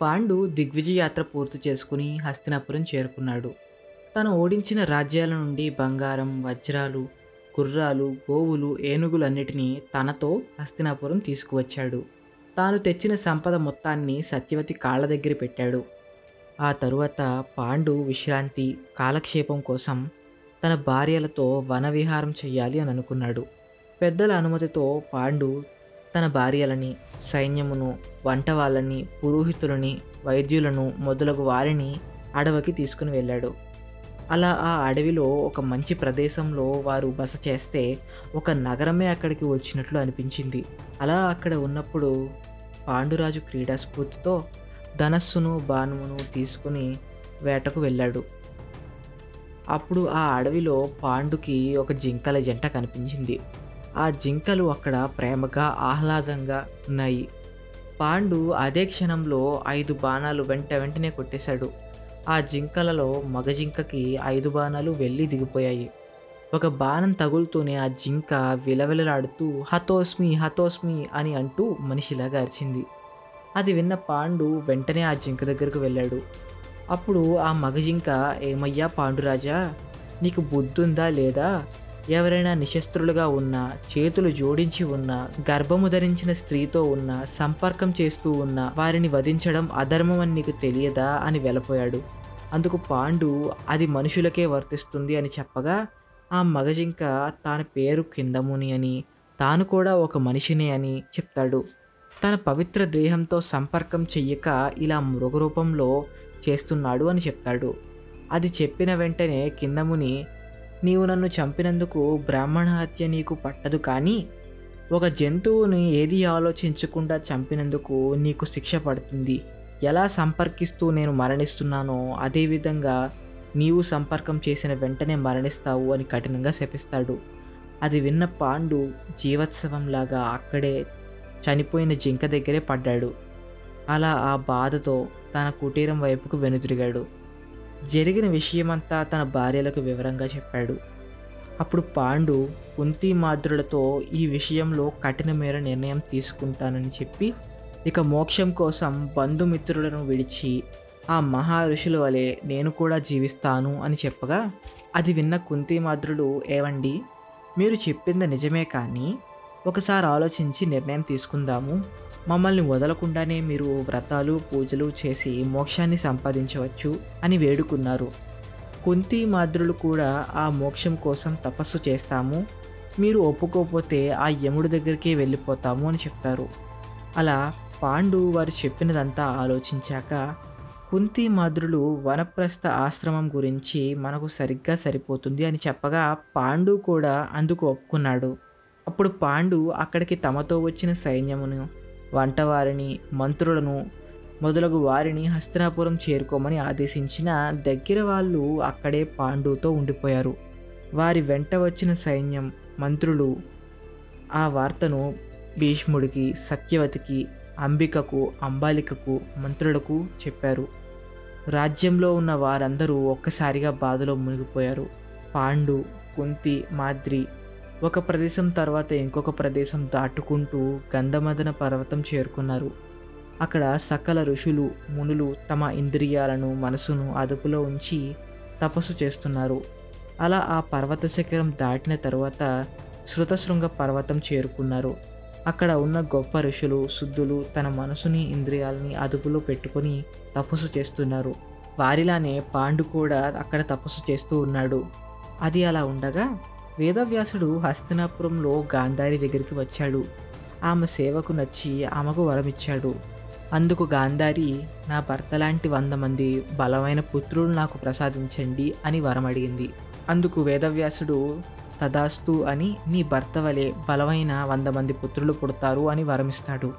పాండు దిగ్విజయ యాత్ర పూర్తి చేసుకుని హస్తినాపురం చేరుకున్నాడు. తను ఓడించిన రాజ్యాల నుండి బంగారం వజ్రాలు గుర్రాలు గోవులు ఏనుగులన్నిటినీ తనతో హస్తినాపురం తీసుకువచ్చాడు. తాను తెచ్చిన సంపద మొత్తాన్ని సత్యవతి కాళ్ళ దగ్గర పెట్టాడు. ఆ తరువాత పాండు విశ్రాంతి కాలక్షేపం కోసం తన భార్యలతో వనవిహారం చేయాలి అని అనుకున్నాడు. పెద్దల అనుమతితో పాండు తన భార్యలని సైన్యమును వంట వాళ్ళని పురోహితులని వైద్యులను మొదలగు వారిని అడవికి తీసుకుని వెళ్ళాడు. అలా ఆ అడవిలో ఒక మంచి ప్రదేశంలో వారు బస చేస్తే ఒక నగరమే అక్కడికి వచ్చినట్లు అనిపించింది. అలా అక్కడ ఉన్నప్పుడు పాండురాజు క్రీడా స్ఫూర్తితో ధనస్సును బాణమును తీసుకుని వేటకు వెళ్ళాడు. అప్పుడు ఆ అడవిలో పాండుకి ఒక జింకల జంట కనిపించింది. ఆ జింకలు అక్కడ ప్రేమగా ఆహ్లాదంగా ఉన్నాయి. పాండు అదే క్షణంలో ఐదు బాణాలు వెంట వెంటనే కొట్టేశాడు. ఆ జింకలలో మగ జింకకి ఐదు బాణాలు వెళ్ళి దిగిపోయాయి. ఒక బాణం తగులుతూనే ఆ జింక విలవిలలాడుతూ హతోస్మి హతోస్మి అని అంటూ మనిషిలాగా అరిచింది. అది విన్న పాండు వెంటనే ఆ జింక దగ్గరకు వెళ్ళాడు. అప్పుడు ఆ మగ జింక ఏమయ్యా పాండురాజా నీకు బుద్ధుందా లేదా? ఎవరైనా నిశస్త్రులుగా ఉన్న చేతులు జోడించి ఉన్న గర్భము ధరించిన స్త్రీతో ఉన్న సంపర్కం చేస్తూ ఉన్న వారిని వధించడం అధర్మం అని నీకు తెలియదా అని వెళ్ళపోయాడు. అందుకు పాండు అది మనుషులకే వర్తిస్తుంది అని చెప్పగా ఆ మగజింక తాన పేరు కిందముని అని తాను కూడా ఒక మనిషినే అని చెప్తాడు. తన పవిత్ర దేహంతో సంపర్కం చెయ్యక ఇలా మృగరూపంలో చేస్తున్నాడు అని చెప్తాడు. అది చెప్పిన వెంటనే కిందముని నీవు నన్ను చంపినందుకు బ్రాహ్మణ హత్య నీకు పట్టదు కానీ ఒక జంతువుని ఏది ఆలోచించకుండా చంపినందుకు నీకు శిక్ష పడుతుంది. ఎలా సంపర్కిస్తూ నేను మరణిస్తున్నానో అదేవిధంగా నీవు సంపర్కం చేసిన వెంటనే మరణిస్తావు అని కఠినంగా శపిస్తాడు. అది విన్న పాండు జీవోత్సవంలాగా అక్కడే చనిపోయిన జింక దగ్గరే పడ్డాడు. అలా ఆ బాధతో తన కుటీరం వైపుకు వెనుదిరిగాడు. జరిగిన విషయమంతా తన భార్యలకు వివరంగా చెప్పాడు. అప్పుడు పాండు కుంతి మాద్రులతో ఈ విషయంలో కఠినమేర నిర్ణయం తీసుకుంటానని చెప్పి ఇక మోక్షం కోసం బంధుమిత్రులను విడిచి ఆ మహా ఋషుల వలె నేను కూడా జీవిస్తాను అని చెప్పగా అది విన్న కుంతి మాద్రులు ఏవండి మీరు చెప్పింది నిజమే కానీ ఒకసారి ఆలోచించి నిర్ణయం తీసుకుందాము. మమ్మల్ని వదలకుండానే మీరు వ్రతాలు పూజలు చేసి మోక్షాన్ని సంపాదించవచ్చు అని వేడుకున్నారు. కుంతి మాద్రులు కూడా ఆ మోక్షం కోసం తపస్సు చేస్తాము. మీరు ఒప్పుకోకపోతే ఆ యముడి దగ్గరికి వెళ్ళిపోతాము అని చెప్తారు. అలా పాండు వారు చెప్పినదంతా ఆలోచించాక కుంతి మాద్రులు వనప్రస్థ ఆశ్రమం గురించి మనకు సరిగ్గా సరిపోతుంది అని చెప్పగా పాండు కూడా అందుకు ఒప్పుకున్నాడు. అప్పుడు పాండు అక్కడికి తమతో వచ్చిన సైన్యమును వంటవారిని మంత్రులను మొదలగు వారిని హస్తినాపురం చేరుకోమని ఆదేశించిన దగ్గర వాళ్ళు అక్కడే పాండుతో ఉండిపోయారు. వారి వెంట వచ్చిన సైన్యం మంత్రులు ఆ వార్తను భీష్ముడికి సత్యవతికి అంబికకు అంబాలికకు మంత్రులకు చెప్పారు. రాజ్యంలో ఉన్న వారందరూ ఒక్కసారిగా బాధలో మునిగిపోయారు. పాండు కుంతి మాద్రి ఒక ప్రదేశం తర్వాత ఇంకొక ప్రదేశం దాటుకుంటూ గంధమదన పర్వతం చేరుకున్నారు. అక్కడ సకల ఋషులు మునులు తమ ఇంద్రియాలను మనసును అదుపులో ఉంచి తపస్సు చేస్తున్నారు. అలా ఆ పర్వత శిఖరం దాటిన తరువాత శృతశృంగ పర్వతం చేరుకున్నారు. అక్కడ ఉన్న గొప్ప ఋషులు శుద్ధులు తన మనసుని ఇంద్రియాలని అదుపులో పెట్టుకొని తపస్సు చేస్తున్నారు. వారిలానే పాండు కూడా అక్కడ తపస్సు చేస్తూ ఉన్నాడు. అది అలా ఉండగా వేదవ్యాసుడు హస్తినాపురంలో గాంధారి దగ్గరికి వచ్చాడు. ఆమె సేవకు నచ్చి ఆమెకు వరమిచ్చాడు. అందుకు గాంధారి నా భర్త లాంటి వంద మంది బలమైన పుత్రులు నాకు ప్రసాదించండి అని వరం అడిగింది అందుకు వేదవ్యాసుడు తదాస్తు అని నీ భర్త వలె బలమైన వంద మంది పుత్రులు పుడతారు అని వరమిస్తాడు.